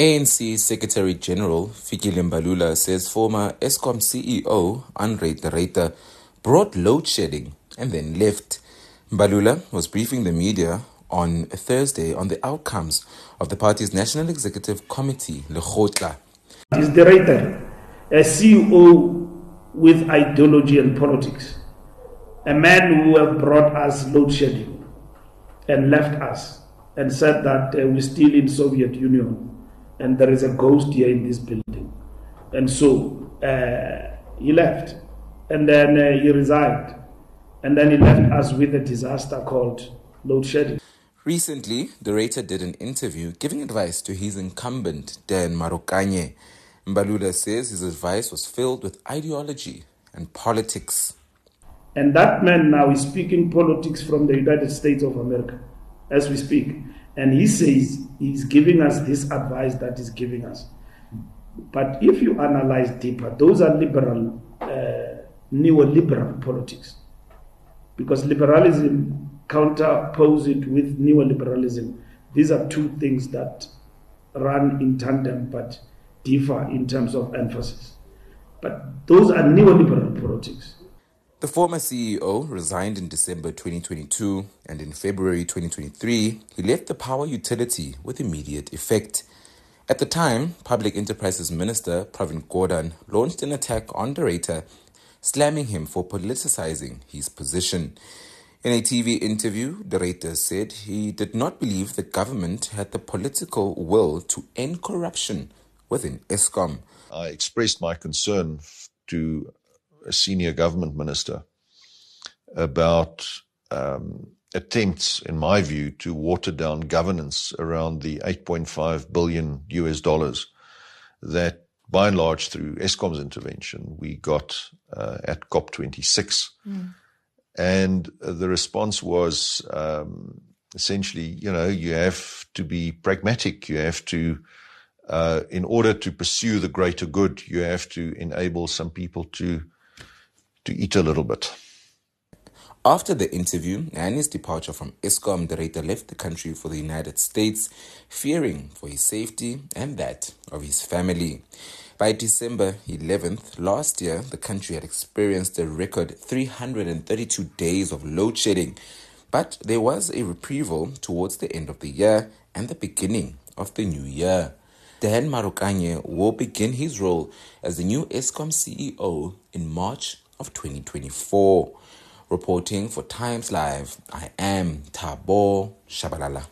ANC Secretary General Fikile Mbalula says former Eskom CEO Andre de Ruyter brought load shedding and then left. Mbalula was briefing the media on Thursday on the outcomes of the party's National Executive Committee, Lekgotla. Is de Ruyter a CEO with ideology and politics? A man who have brought us load shedding and left us and said that uh, we're still in Soviet Union and there is a ghost here in this building. And so uh, he left, and then uh, he resigned, and then he left us with a disaster called load shedding. Recently, de Ruyter did an interview giving advice to his incumbent, Dan Marokane. Mbalula says his advice was filled with ideology and politics. And that man now is speaking politics from the United States of America as we speak. And he says he's giving us this advice that he's giving us. But if you analyze deeper, those are liberal, uh, neoliberal politics. Because liberalism counterpose it with neoliberalism. These are two things that run in tandem but differ in terms of emphasis. But those are neoliberal politics. The former CEO resigned in December 2022 and in February 2023, he left the power utility with immediate effect. At the time, Public Enterprises Minister Pravin Gordhan launched an attack on Ruyter, slamming him for politicizing his position. In a TV interview, Ruyter said he did not believe the government had the political will to end corruption within Eskom. I expressed my concern to a senior government minister about um, attempts, in my view, to water down governance around the 8.5 billion US dollars that, by and large, through Eskom's intervention, we got uh, at COP26. Mm. And the response was um, essentially, you know, you have to be pragmatic. You have to, uh, in order to pursue the greater good, you have to enable some people to to eat a little bit. After the interview and his departure from Eskom, de Ruyter left the country for the United States, fearing for his safety and that of his family. By December 11th last year, the country had experienced a record 332 days of load shedding, but there was a reprieve towards the end of the year and the beginning of the new year. Dan Marokane will begin his role as the new Eskom CEO in March of 2024. Reporting for Times Live, I am Thabo Shabalala.